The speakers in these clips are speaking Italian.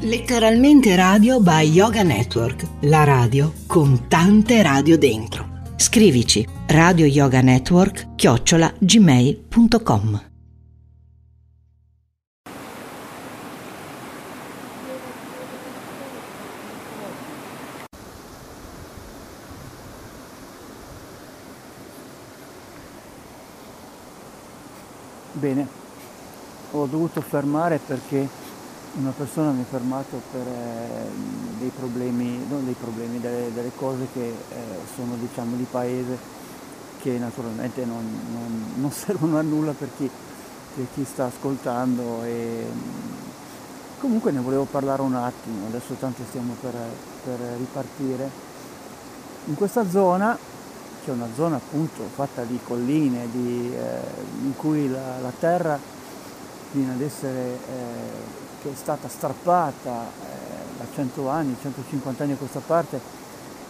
Letteralmente radio by Yoga Network, la radio con tante radio dentro. Scrivici radio yoga network chiocciola gmail.com. Bene, ho dovuto fermare perché una persona mi ha fermato per eh, dei problemi, non dei problemi, delle, delle cose che eh, sono diciamo di paese che naturalmente non, non, non servono a nulla per chi, per chi, sta ascoltando e comunque ne volevo parlare un attimo, adesso tanto stiamo per, per ripartire. In questa zona, che è una zona appunto fatta di colline, di, eh, in cui la, la, terra viene ad essere eh, che è stata strappata eh, da 100 anni, 150 anni a questa parte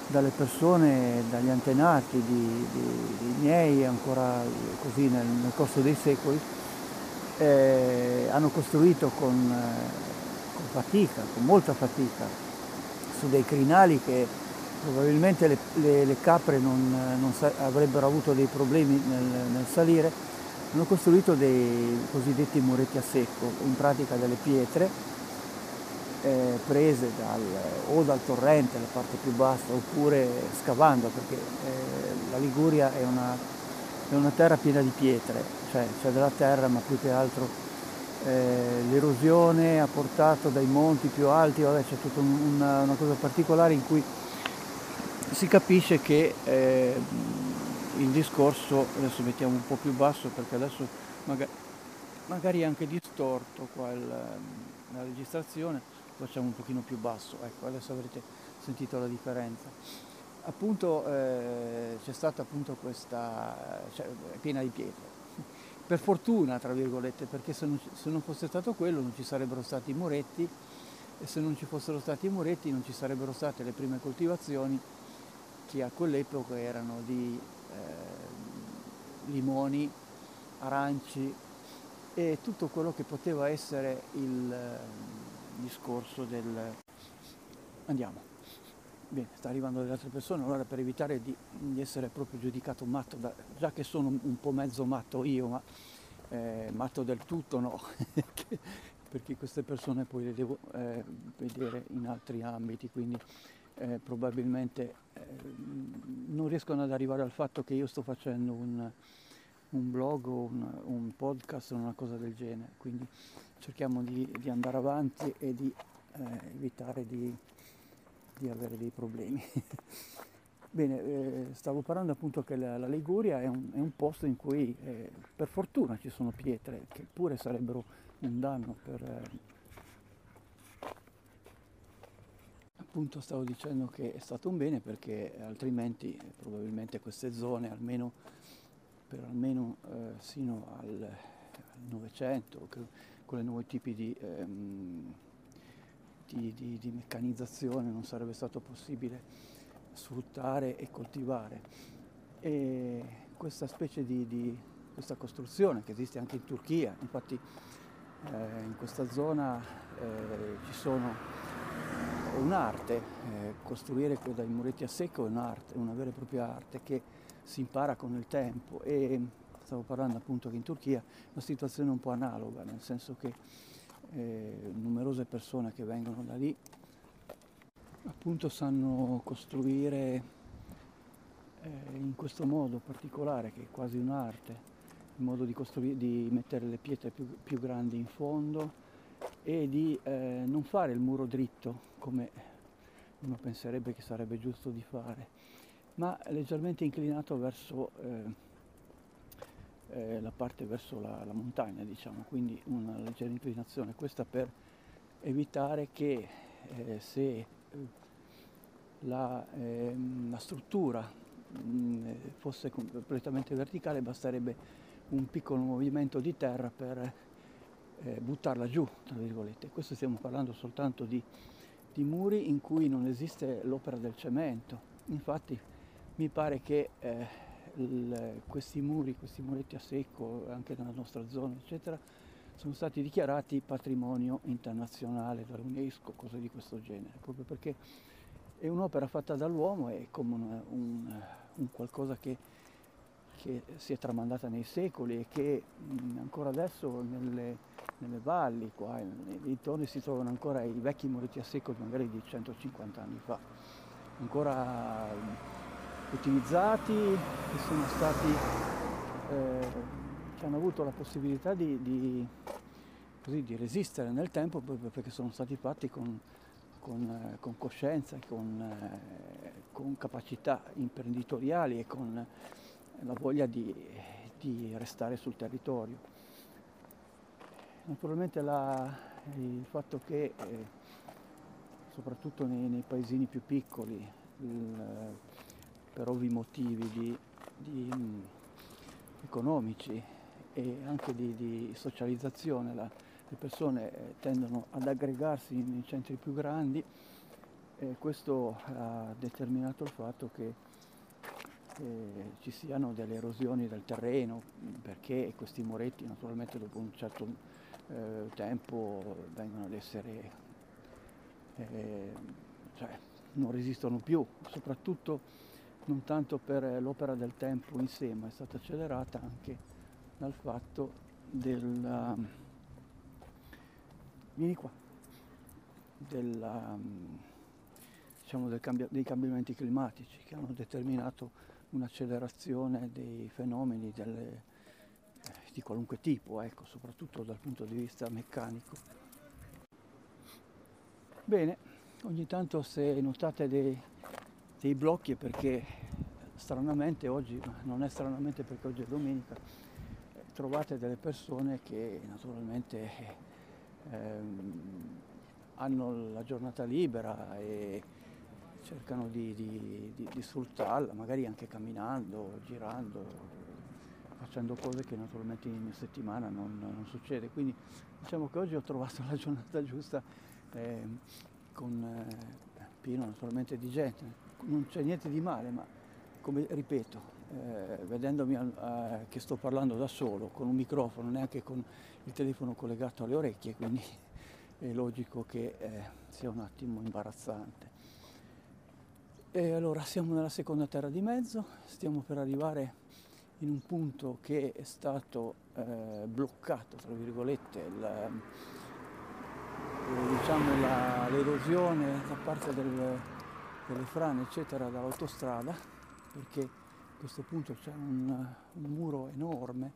dalle persone, dagli antenati di, di, di miei, ancora così nel, nel corso dei secoli, eh, hanno costruito con, eh, con, fatica, con molta fatica, su dei crinali che probabilmente le, le, le capre non, non sa, avrebbero avuto dei problemi nel, nel salire, hanno costruito dei cosiddetti muretti a secco, in pratica delle pietre eh, prese dal, o dal torrente, la parte più bassa, oppure scavando, perché eh, la Liguria è una, è una, terra piena di pietre, cioè c'è della terra, ma più che altro eh, l'erosione ha portato dai monti più alti, vabbè, c'è tutta una, una, cosa particolare in cui si capisce che eh, il discorso, adesso mettiamo un po' più basso perché adesso magari, magari è anche distorto qua il, la registrazione, facciamo un pochino più basso, ecco adesso avrete sentito la differenza. Appunto eh, c'è stata appunto questa, cioè, piena di pietre. Per fortuna, tra virgolette, perché se non, se non fosse stato quello non ci sarebbero stati i muretti e se non ci fossero stati i muretti non ci sarebbero state le prime coltivazioni che a quell'epoca erano di eh, limoni, aranci e tutto quello che poteva essere il eh, discorso del... Andiamo. Bene, sta arrivando delle altre persone, allora per evitare di, di essere proprio giudicato matto, da, già che sono un po' mezzo matto io, ma eh, matto del tutto no, perché queste persone poi le devo eh, vedere in altri ambiti, quindi eh, probabilmente eh, non riescono ad arrivare al fatto che io sto facendo un, un blog o un, un, podcast o una cosa del genere, quindi cerchiamo di, di andare avanti e di eh, evitare di, di, avere dei problemi. Bene, eh, stavo parlando appunto che la, la Liguria è un, è un, posto in cui eh, per fortuna ci sono pietre che pure sarebbero un danno per eh, appunto stavo dicendo che è stato un bene perché altrimenti probabilmente queste zone almeno per almeno eh, sino al Novecento con i nuovi tipi di, ehm, di, di, di, meccanizzazione non sarebbe stato possibile sfruttare e coltivare. E questa specie di, questa costruzione che esiste anche in Turchia infatti eh, in questa zona eh, ci sono un'arte, eh, costruire dai muretti a secco è un'arte, una vera e propria arte che si impara con il tempo. E stavo parlando appunto che in Turchia la situazione è un po' analoga, nel senso che eh, numerose persone che vengono da lì appunto sanno costruire eh, in questo modo particolare che è quasi un'arte, il modo di, di mettere le pietre più, più grandi in fondo e di eh, non fare il muro dritto come uno penserebbe che sarebbe giusto di fare, ma leggermente inclinato verso eh, eh, la parte verso la, la, montagna, diciamo, quindi una leggera inclinazione. Questa per evitare che eh, se eh, la, ehm, la, struttura mh, fosse completamente verticale basterebbe un piccolo movimento di terra per eh, buttarla giù, tra virgolette. Questo stiamo parlando soltanto di, di muri in cui non esiste l'opera del cemento. Infatti mi pare che eh, il, questi muri, questi muretti a secco, anche nella nostra zona, eccetera, sono stati dichiarati patrimonio internazionale dall'UNESCO, cose di questo genere, proprio perché è un'opera fatta dall'uomo, è come un, un, un qualcosa che, che, si è tramandata nei secoli e che mh, ancora adesso nelle, nelle valli, qua, nei dintorni si trovano ancora i vecchi muretti a secco magari di 150 anni fa, ancora utilizzati e sono stati, eh, che hanno avuto la possibilità di, di, così, di, resistere nel tempo proprio perché sono stati fatti con, con, con coscienza, con, eh, con, capacità imprenditoriali e con la voglia di, di restare sul territorio. Naturalmente la, il fatto che eh, soprattutto nei, nei, paesini più piccoli il, per ovvi motivi di, di, um, economici e anche di, di socializzazione. La, le persone eh, tendono ad aggregarsi nei centri più grandi e questo ha determinato il fatto che eh, ci siano delle erosioni del terreno perché questi moretti naturalmente dopo un certo eh, tempo vengono ad essere eh, cioè, non resistono più, soprattutto non tanto per l'opera del tempo in sé, ma è stata accelerata anche dal fatto del, vieni qua, della, diciamo del cambia, dei cambiamenti climatici che hanno determinato un'accelerazione dei fenomeni delle, eh, di qualunque tipo, ecco, soprattutto dal punto di vista meccanico. Bene, ogni tanto se notate dei, dei blocchi perché stranamente oggi, non è stranamente perché oggi è domenica, eh, trovate delle persone che naturalmente ehm, hanno la giornata libera e cercano di, di, di, di, sfruttarla, magari anche camminando, girando, facendo cose che naturalmente in settimana non, non succede. Quindi diciamo che oggi ho trovato la giornata giusta eh, con eh, pieno naturalmente di gente non c'è niente di male, ma come ripeto, eh, vedendomi eh, che sto parlando da solo, con un microfono, neanche con il telefono collegato alle orecchie, quindi è logico che eh, sia un attimo imbarazzante. E allora siamo nella seconda terra di mezzo, stiamo per arrivare in un punto che è stato eh, bloccato, tra virgolette, il, eh, diciamo la, l'erosione da parte del delle frane eccetera dall'autostrada perché a questo punto c'è un, un muro enorme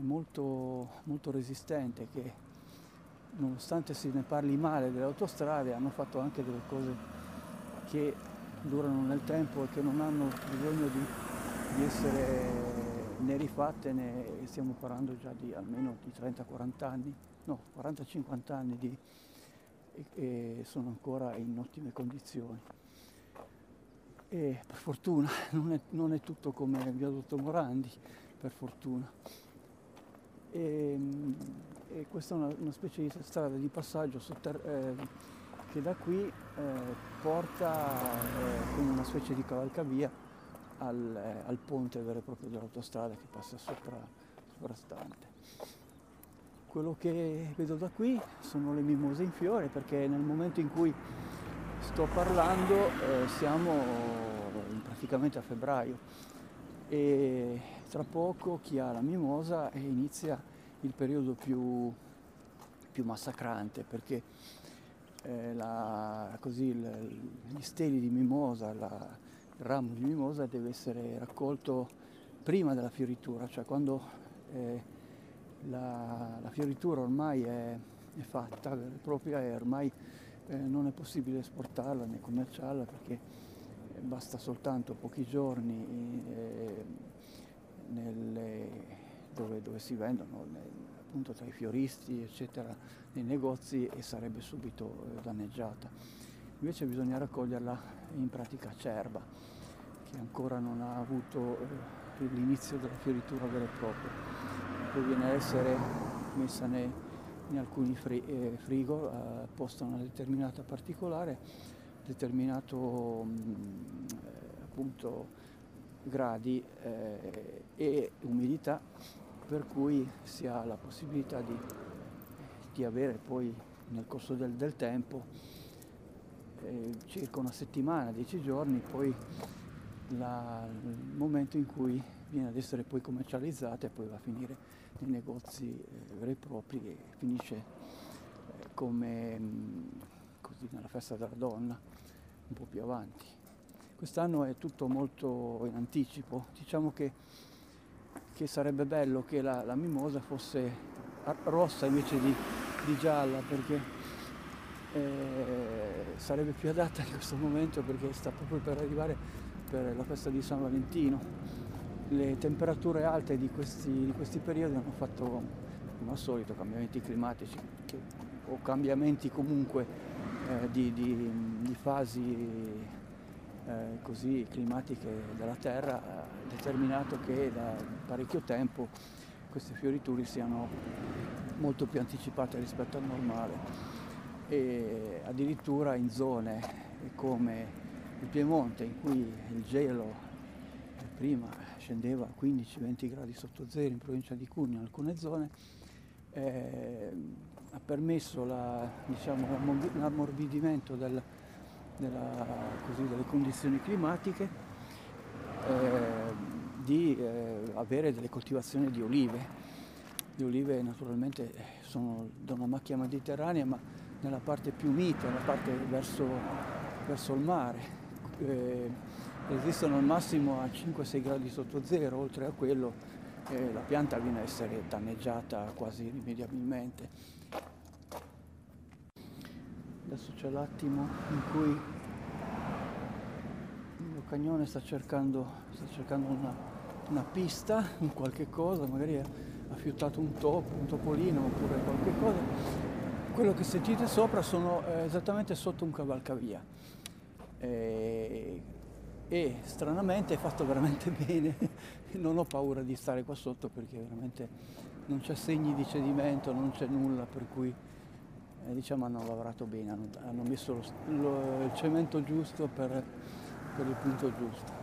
molto, molto resistente che nonostante se ne parli male delle autostrade hanno fatto anche delle cose che durano nel tempo e che non hanno bisogno di, di essere né rifatte né stiamo parlando già di almeno di 30-40 anni, no 40-50 anni di, e, e sono ancora in ottime condizioni. E per fortuna non è, non è tutto come il viadotto Morandi, per fortuna. E, e questa è una, una, specie di strada di passaggio sotter- eh, che da qui eh, porta eh, come una specie di cavalcavia al, eh, al, ponte vero e proprio dell'autostrada che passa sopra, soprastante. Quello che vedo da qui sono le mimose in fiore perché nel momento in cui sto parlando eh, siamo praticamente a febbraio e tra poco chi ha la mimosa inizia il periodo più, più massacrante perché eh, la, così, il, gli steli di mimosa, la, il ramo di mimosa deve essere raccolto prima della fioritura, cioè quando eh, la, la fioritura ormai è, è fatta, propria e ormai eh, non è possibile esportarla né commerciarla perché eh, basta soltanto pochi giorni eh, nelle, dove, dove, si vendono nel, appunto tra i fioristi eccetera nei negozi e sarebbe subito eh, danneggiata. Invece bisogna raccoglierla in pratica acerba che ancora non ha avuto eh, l'inizio della fioritura vera e propria. Poi viene a essere messa ne, in alcuni eh, frigo, eh, posta una determinata particolare, determinato mm, appunto gradi eh, e umidità per cui si ha la possibilità di, di avere poi nel corso del, del tempo eh, circa una settimana, dieci giorni, poi la, il momento in cui viene ad essere poi commercializzata e poi va a finire nei negozi eh, veri e propri e finisce eh, come mm, così nella festa della donna un po' più avanti. Quest'anno è tutto molto in anticipo, diciamo che, che sarebbe bello che la, la, mimosa fosse rossa invece di, di gialla perché eh, sarebbe più adatta in questo momento perché sta proprio per arrivare per la festa di San Valentino. Le temperature alte di questi, di questi periodi hanno fatto, come al solito, cambiamenti climatici che, o cambiamenti comunque eh, di, di, di, fasi eh, così climatiche della Terra ha determinato che da parecchio tempo queste fioriture siano molto più anticipate rispetto al normale. E addirittura in zone come il Piemonte in cui il gelo prima scendeva a 15-20 gradi sotto zero in provincia di Cuneo in alcune zone, eh, ha permesso la, diciamo, l'ammorbidimento del, delle condizioni climatiche eh, di eh, avere delle coltivazioni di olive. Le olive naturalmente sono da una macchia mediterranea ma nella parte più mite, nella parte verso, verso il mare eh, resistono al massimo a 5-6 gradi sotto zero, oltre a quello eh, la pianta viene a essere danneggiata quasi irrimediabilmente. Adesso c'è l'attimo in cui il mio cagnone sta cercando, sta cercando una, una, pista, un qualche cosa, magari ha fiutato un topo, un topolino oppure qualche cosa. Quello che sentite sopra sono eh, esattamente sotto un cavalcavia e, e stranamente è fatto veramente bene, non ho paura di stare qua sotto perché veramente non c'è segni di cedimento, non c'è nulla per cui eh, diciamo hanno lavorato bene, hanno, hanno messo lo, lo, il cemento giusto per, per il punto giusto.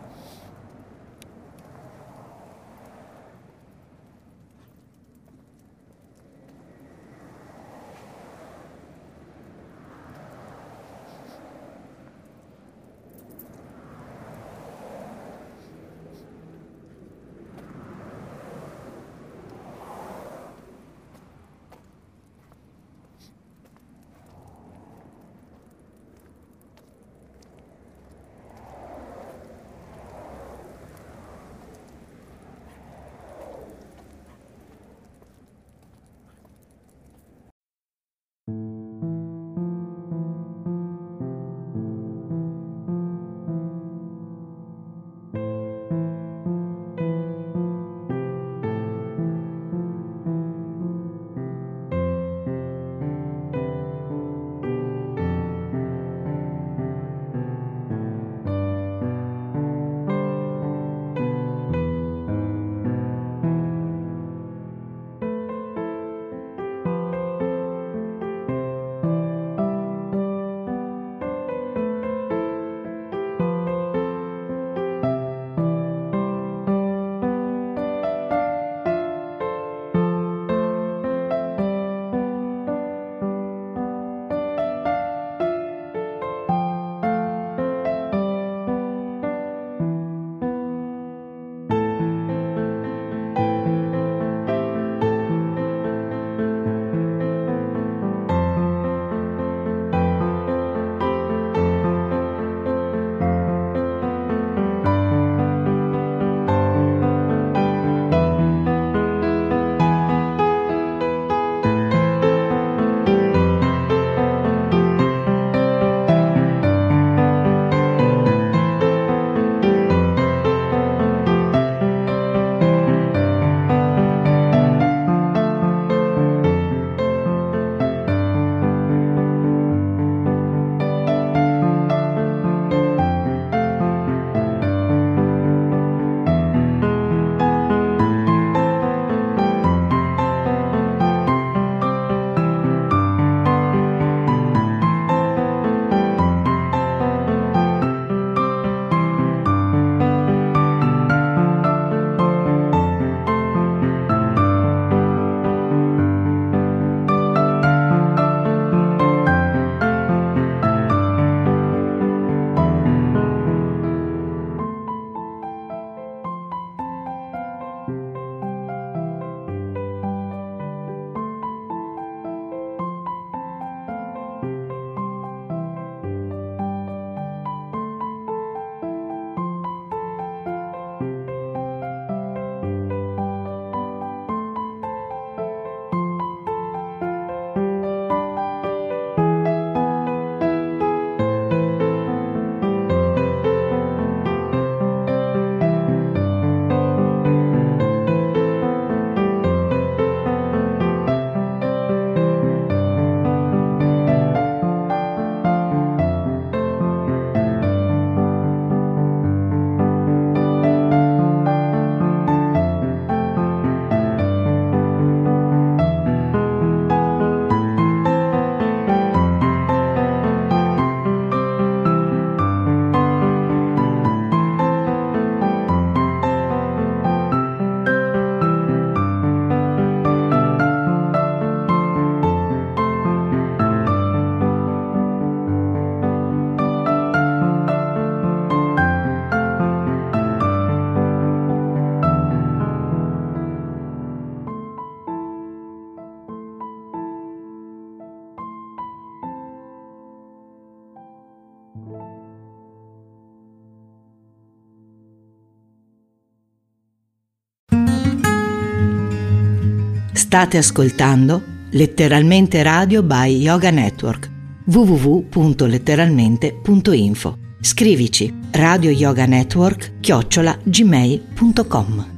State ascoltando Letteralmente Radio by Yoga Network www.letteralmente.info Scrivici Radio Yoga Network chiocciola gmail.com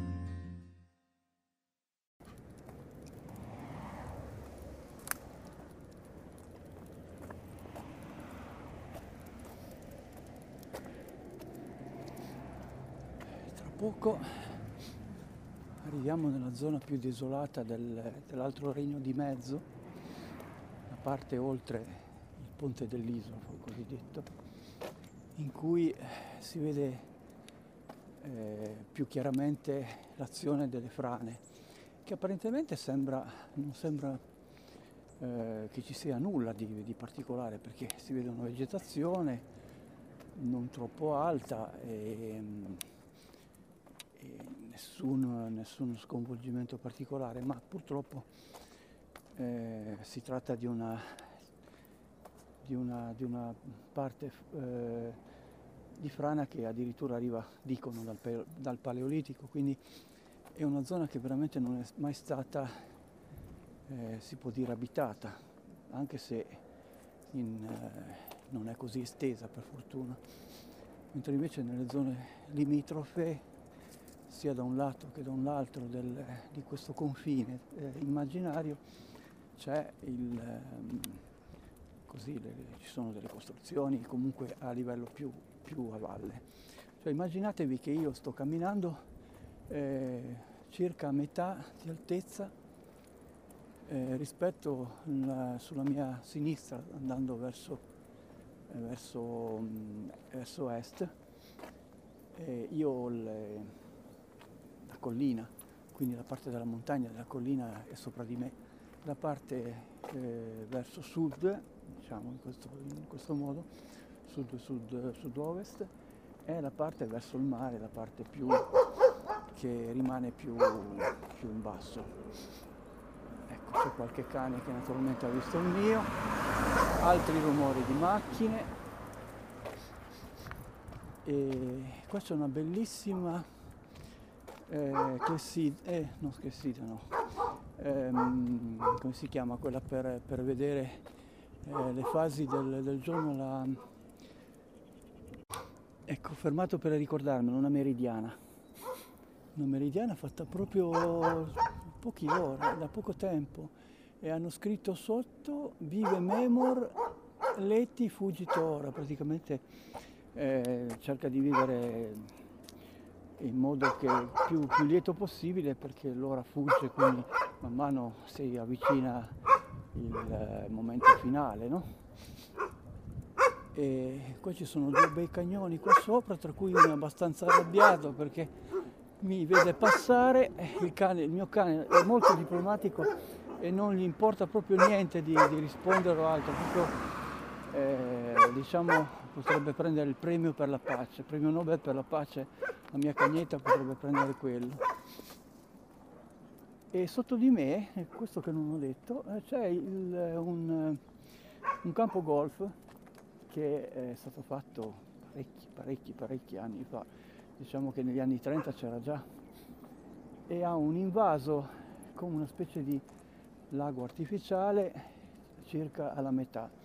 Tra poco arriviamo nella zona più desolata del, dell'altro regno di mezzo, la parte oltre il ponte dell'isola, cosiddetto, in cui si vede eh, più chiaramente l'azione delle frane, che apparentemente sembra, non sembra eh, che ci sia nulla di, di particolare, perché si vede una vegetazione non troppo alta e, e nessun, nessun, sconvolgimento particolare, ma purtroppo eh, si tratta di una, di una, di una parte eh, di frana che addirittura arriva, dicono, dal, dal, Paleolitico, quindi è una zona che veramente non è mai stata, eh, si può dire, abitata, anche se in, eh, non è così estesa per fortuna, mentre invece nelle zone limitrofe sia da un lato che da un altro del, di questo confine eh, immaginario c'è il, eh, così le, ci sono delle costruzioni comunque a livello più, più a valle. Cioè, immaginatevi che io sto camminando eh, circa a metà di altezza eh, rispetto la, sulla mia sinistra andando verso verso, mm, verso est. Io ho le, collina, quindi la parte della montagna della collina è sopra di me, la parte eh, verso sud, diciamo in questo, in questo modo, sud, sud, sud-ovest, è la parte verso il mare, la parte più che rimane più, più in basso. Ecco, c'è qualche cane che naturalmente ha visto il mio, altri rumori di macchine e qua c'è una bellissima eh, clessida, eh, no clessida no, ehm, come si chiama quella per, per vedere eh, le fasi del, del giorno, la, ecco fermato per ricordarmi, una meridiana, una meridiana fatta proprio pochi ore, da poco tempo, e hanno scritto sotto vive memor leti fugito ora, praticamente eh, cerca di vivere in modo che più, più lieto possibile perché l'ora fugge, quindi man mano si avvicina il eh, momento finale, no? E qua ci sono due bei cagnoni qua sopra, tra cui uno è abbastanza arrabbiato perché mi vede passare, il, cane, il mio cane è molto diplomatico e non gli importa proprio niente di, di rispondere o altro, proprio eh, diciamo potrebbe prendere il premio per la pace, il premio Nobel per la pace, la mia cagnetta potrebbe prendere quello. E sotto di me, questo che non ho detto, eh, c'è il, un, un campo golf che è stato fatto parecchi, parecchi, parecchi anni fa diciamo che negli anni 30 c'era già, e ha un invaso come una specie di lago artificiale circa alla metà.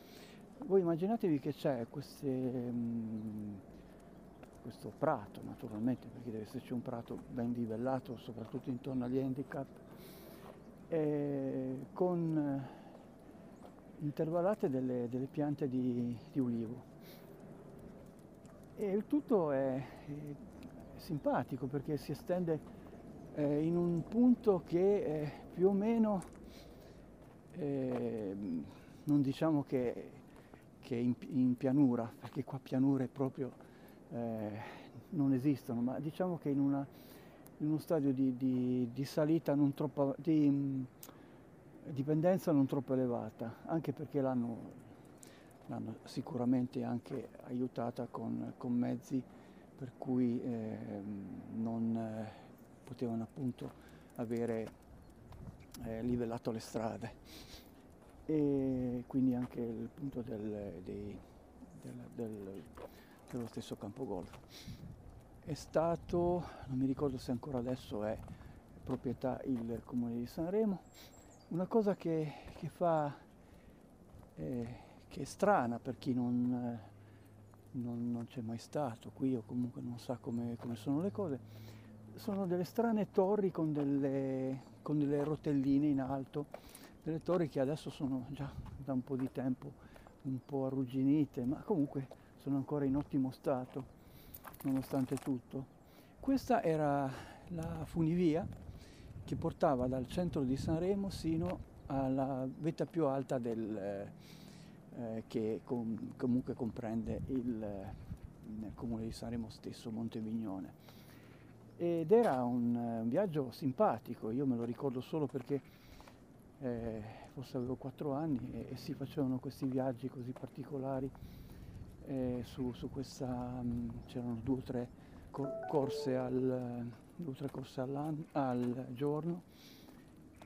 Voi immaginatevi che c'è queste, um, questo prato, naturalmente, perché deve esserci un prato ben livellato, soprattutto intorno agli handicap, con intervallate delle, delle piante di, di, ulivo. E il tutto è, è simpatico perché si estende eh, in un punto che eh, più o meno eh, non diciamo che, che in, in, pianura, perché qua pianure proprio eh, non esistono, ma diciamo che in, una, in uno stadio di, di, di salita non troppo, di mh, dipendenza non troppo elevata, anche perché l'hanno, l'hanno sicuramente anche aiutata con, con mezzi per cui eh, non eh, potevano appunto avere eh, livellato le strade e quindi anche il punto del, dei, del, del, dello stesso campo golf. È stato, non mi ricordo se ancora adesso è proprietà il comune di Sanremo, Una cosa che, che fa, eh, che è strana per chi non, non, non, c'è mai stato qui o comunque non sa come, come, sono le cose, sono delle strane torri con delle, con delle rotelline in alto, delle torri che adesso sono già da un po' di tempo un po' arrugginite, ma comunque sono ancora in ottimo stato, nonostante tutto. Questa era la funivia che portava dal centro di Sanremo sino alla vetta più alta del, eh, che com- comunque comprende il, il, comune di Sanremo stesso, Montevignone. Ed era un, un, viaggio simpatico, io me lo ricordo solo perché eh, forse avevo quattro anni e, e, si facevano questi viaggi così particolari eh, su, su, questa, mh, c'erano due o tre corse al, due tre corse al giorno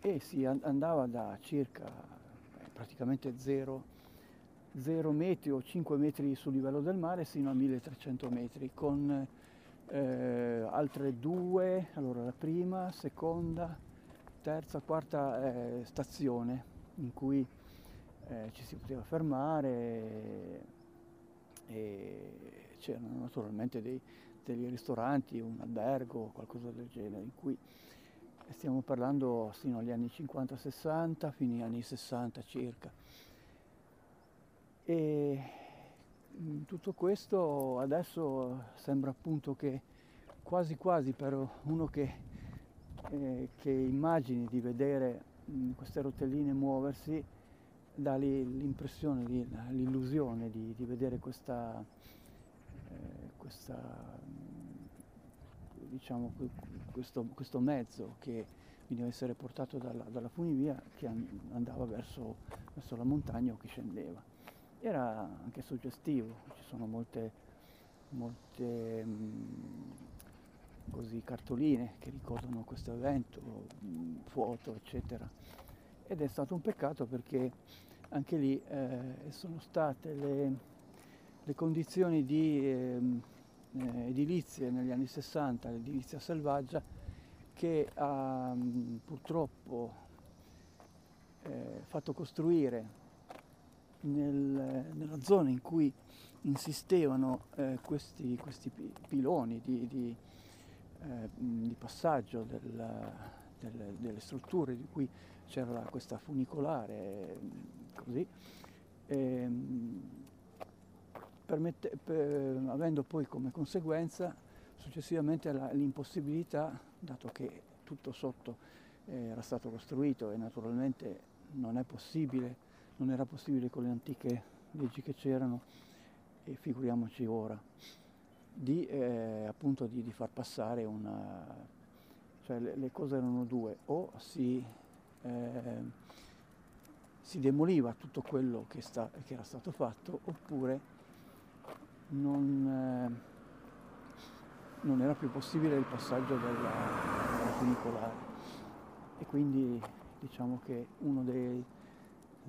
e si andava da circa eh, praticamente 0, 0 metri o 5 metri sul livello del mare sino a 1300 metri con eh, altre due, allora la prima, seconda, terza, quarta eh, stazione in cui eh, ci si poteva fermare e c'erano naturalmente dei, degli ristoranti, un albergo, qualcosa del genere, in cui stiamo parlando fino agli anni 50-60, fino agli anni 60 circa. E mm, tutto questo adesso sembra appunto che quasi quasi per uno che, eh, che immagini di vedere mh, mm, queste rotelline muoversi dà l'impressione, l'illusione di, di vedere questa, eh, questa, diciamo, questo, questo, mezzo che veniva essere portato dalla, dalla funivia che andava verso, verso, la montagna o che scendeva. Era anche suggestivo, ci sono molte, molte mh, così, cartoline che ricordano questo evento, mh, foto, eccetera. Ed è stato un peccato perché anche lì eh, sono state le, le condizioni di eh, eh, edilizia negli anni 60, l'edilizia selvaggia, che ha mh, purtroppo eh, fatto costruire nel, nella zona in cui insistevano eh, questi, questi, piloni di, di, eh, di passaggio del, del, delle strutture di cui c'era questa funicolare, così, ehm, permette, per, avendo poi come conseguenza successivamente l'impossibilità, dato che tutto sotto eh, era stato costruito e naturalmente non è possibile, non era possibile con le antiche leggi che c'erano, e figuriamoci ora, di, eh, appunto di, di, far passare una... cioè le, le cose erano due, o si, eh, si demoliva tutto quello che, sta, che era stato fatto, oppure non, eh, non era più possibile il passaggio della, della funicolare. E quindi diciamo che una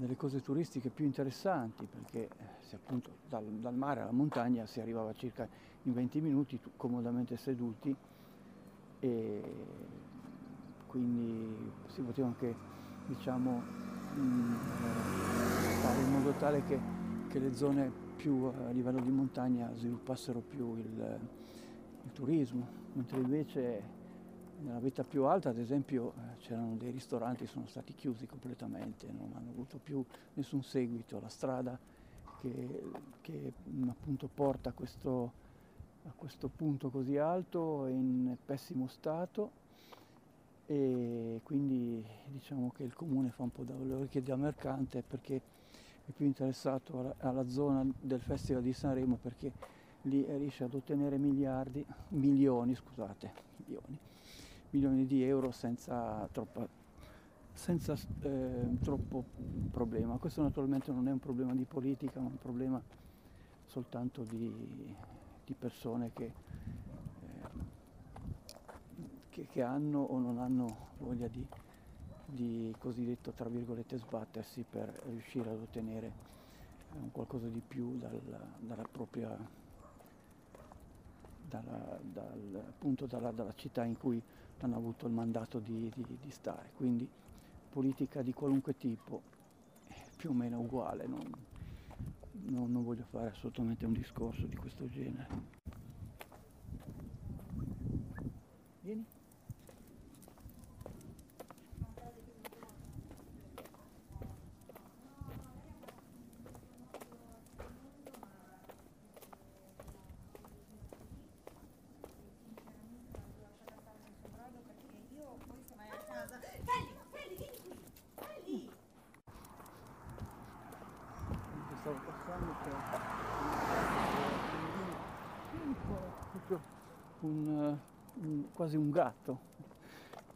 delle cose turistiche più interessanti perché eh, se appunto dal, dal, mare alla montagna si arrivava circa in 20 minuti comodamente seduti e quindi si poteva anche diciamo mm, eh, fare in modo tale che, che le zone più a livello di montagna sviluppassero più il, il turismo, mentre invece nella vetta più alta ad esempio eh, c'erano dei ristoranti che sono stati chiusi completamente, non hanno avuto più nessun seguito, la strada che, che appunto porta a questo, a questo punto così alto è in pessimo stato e quindi diciamo che il comune fa un po' da orecchie da mercante perché è più interessato alla, alla, zona del Festival di Sanremo perché lì riesce ad ottenere miliardi, milioni, scusate, milioni, milioni di euro senza, troppa, senza eh, troppo problema. Questo naturalmente non è un problema di politica, ma un problema soltanto di, di persone che, eh, che, che hanno o non hanno voglia di di cosiddetto tra virgolette sbattersi per riuscire ad ottenere eh, qualcosa di più dal, dalla propria dalla, dal, appunto dalla, dalla, città in cui hanno avuto il mandato di, di, di stare. Quindi politica di qualunque tipo è più o meno uguale, non, non, non voglio fare assolutamente un discorso di questo genere. Vieni. stavo passando per un, un, gatto.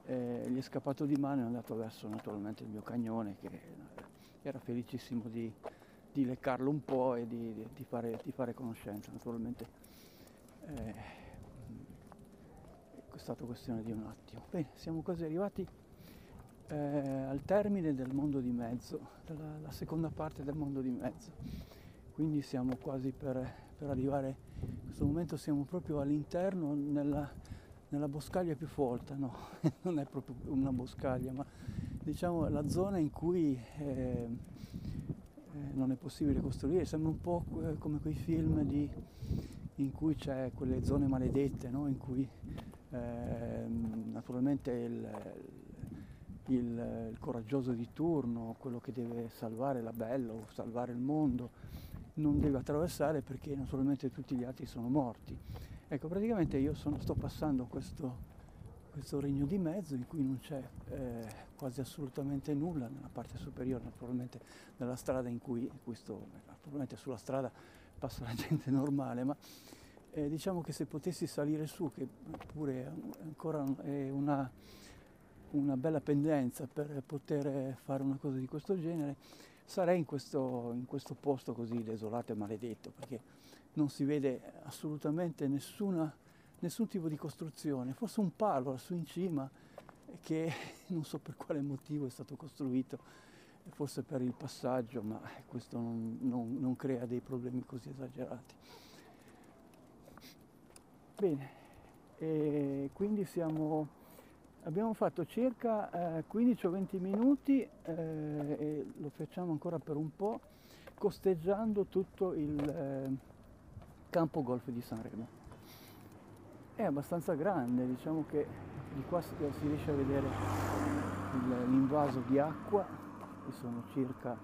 Eh, gli è scappato di mano e è andato verso naturalmente il mio cagnone che era felicissimo di, di leccarlo un po' e di, di, fare, di fare, conoscenza naturalmente. Eh, è stata questione di un attimo. Bene siamo quasi arrivati eh, al termine del mondo di mezzo, della, la seconda parte del mondo di mezzo. Quindi siamo quasi per, per arrivare, in questo momento siamo proprio all'interno, nella, nella boscaglia più folta, no, non è proprio una boscaglia, ma diciamo la zona in cui eh, eh, non è possibile costruire, sembra un po' come quei film di, in cui c'è quelle zone maledette, no? in cui eh, naturalmente il, il, il, coraggioso di turno, quello che deve salvare la bella o salvare il mondo, non deve attraversare perché naturalmente tutti gli altri sono morti. Ecco, praticamente io sono, sto passando questo, questo, regno di mezzo in cui non c'è eh, quasi assolutamente nulla nella parte superiore, naturalmente della strada in cui, questo, naturalmente sulla strada passa la gente normale, ma eh, diciamo che se potessi salire su, che pure ancora è una una bella pendenza per poter fare una cosa di questo genere, sarei in questo, in questo posto così desolato e maledetto, perché non si vede assolutamente nessuna, nessun tipo di costruzione, forse un palo lassù in cima che non so per quale motivo è stato costruito, forse per il passaggio, ma questo non, non, non crea dei problemi così esagerati. Bene, e quindi siamo Abbiamo fatto circa eh, 15 o 20 minuti eh, e lo facciamo ancora per un po' costeggiando tutto il eh, campo golf di Sanremo. È abbastanza grande, diciamo che di qua si, riesce a vedere l'invaso di acqua, che sono circa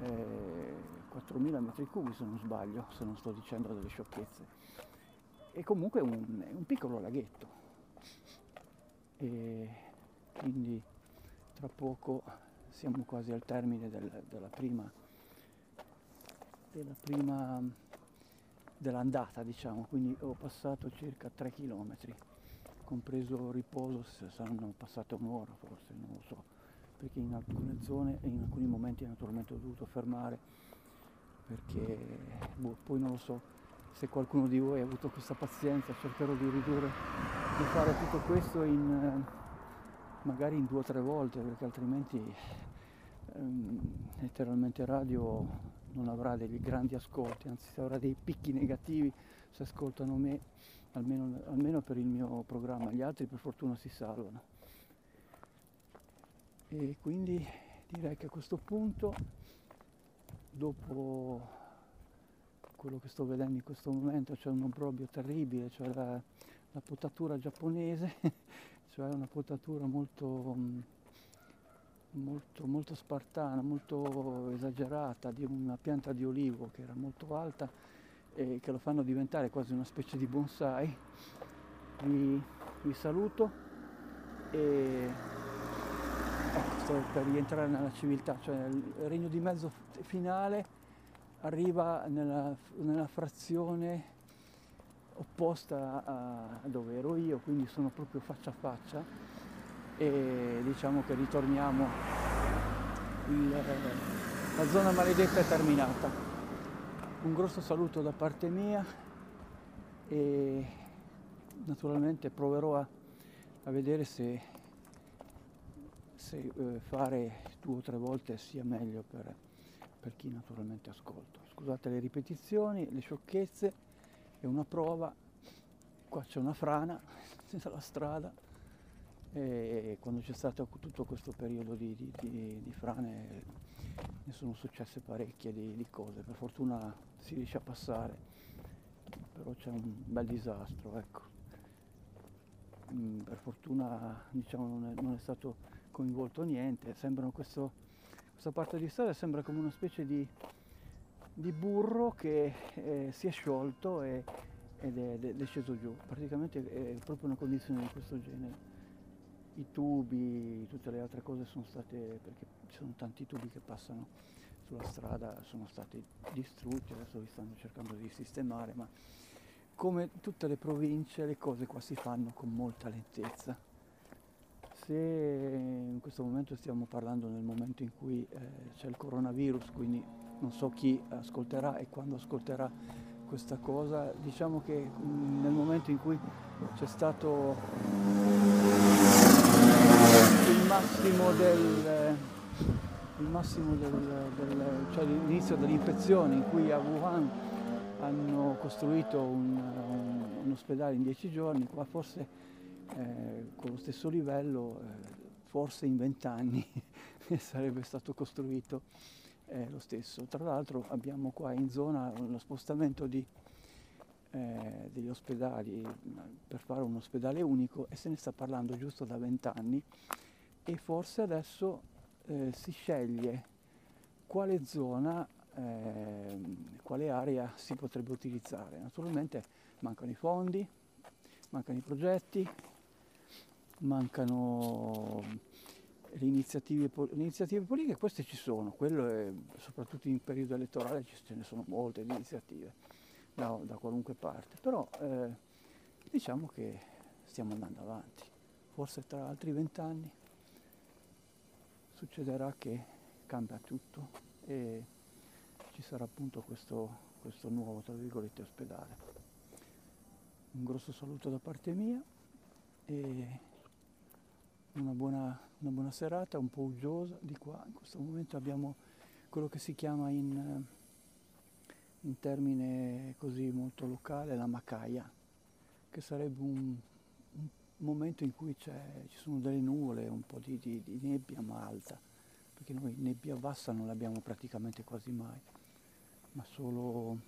4.000 metri cubi se non sbaglio, se non sto dicendo delle sciocchezze. E comunque è un, un piccolo laghetto e quindi tra poco siamo quasi al termine del, della prima, della prima dell'andata diciamo quindi ho passato circa 3 km compreso riposo saranno passate un'ora forse non lo so perché in alcune zone e in alcuni momenti naturalmente ho dovuto fermare perché boh, poi non lo so se qualcuno di voi ha avuto questa pazienza cercherò di ridurre, di fare tutto questo in, magari in due o tre volte perché altrimenti ehm, letteralmente radio non avrà degli grandi ascolti, anzi avrà dei picchi negativi se ascoltano me, almeno, almeno per il mio programma, gli altri per fortuna si salvano. E quindi direi che a questo punto, dopo quello che sto vedendo in questo momento, c'è un obbrobrio terribile, cioè la, la potatura giapponese, cioè una potatura molto, molto, molto spartana, molto esagerata, di una pianta di olivo che era molto alta e che lo fanno diventare quasi una specie di bonsai. Vi, vi saluto e ecco, sto per rientrare nella civiltà, cioè il regno di mezzo finale arriva nella, nella frazione opposta a dove ero io, quindi sono proprio faccia a faccia e diciamo che ritorniamo, il, la zona maledetta è terminata. Un grosso saluto da parte mia e naturalmente proverò a, a vedere se, se eh, fare due o tre volte sia meglio per per chi naturalmente ascolta. Scusate le ripetizioni, le sciocchezze, è una prova, qua c'è una frana nella strada e quando c'è stato tutto questo periodo di, di, di, di frane ne sono successe parecchie di, cose, per fortuna si riesce a passare, però c'è un bel disastro, ecco. Mm, per fortuna diciamo, non, è, non, è, stato coinvolto niente, questo, questa parte di strada sembra come una specie di, burro che eh, si è sciolto e, ed è, è, è sceso giù, praticamente è proprio una condizione di questo genere i tubi, tutte le altre cose sono state, perché ci sono tanti tubi che passano sulla strada, sono stati distrutti, adesso li stanno cercando di sistemare, ma come tutte le province le cose qua si fanno con molta lentezza. Se in questo momento stiamo parlando nel momento in cui eh, c'è il coronavirus, quindi non so chi ascolterà e quando ascolterà questa cosa, diciamo che mm, nel momento in cui c'è stato massimo del, il massimo del, del cioè l'inizio dell'infezione in cui a Wuhan hanno costruito un, un, un ospedale in dieci giorni, qua forse eh, con lo stesso livello, eh, forse in vent'anni sarebbe stato costruito eh, lo stesso. Tra l'altro abbiamo qua in zona uno spostamento di, eh, degli ospedali per fare un ospedale unico e se ne sta parlando giusto da vent'anni e forse adesso eh, si sceglie quale zona, eh, quale area si potrebbe utilizzare. Naturalmente mancano i fondi, mancano i progetti, mancano le iniziative, iniziative politiche, queste ci sono, è, soprattutto in periodo elettorale ce ne sono molte iniziative da, da qualunque parte, però eh, diciamo che stiamo andando avanti, forse tra altri vent'anni succederà che cambia tutto e ci sarà appunto questo, questo nuovo, tra virgolette, ospedale. Un grosso saluto da parte mia e una buona, una buona serata, un po' uggiosa di qua. In questo momento abbiamo quello che si chiama in, in termine così molto locale la macaia, che sarebbe un, momento in cui ci sono delle nuvole, un po' di, di, di, nebbia ma alta, perché noi nebbia bassa non l'abbiamo praticamente quasi mai, ma solo,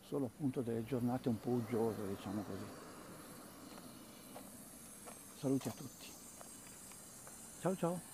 solo appunto delle giornate un po' uggiose, diciamo così. Saluti a tutti. Ciao ciao.